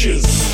bitches.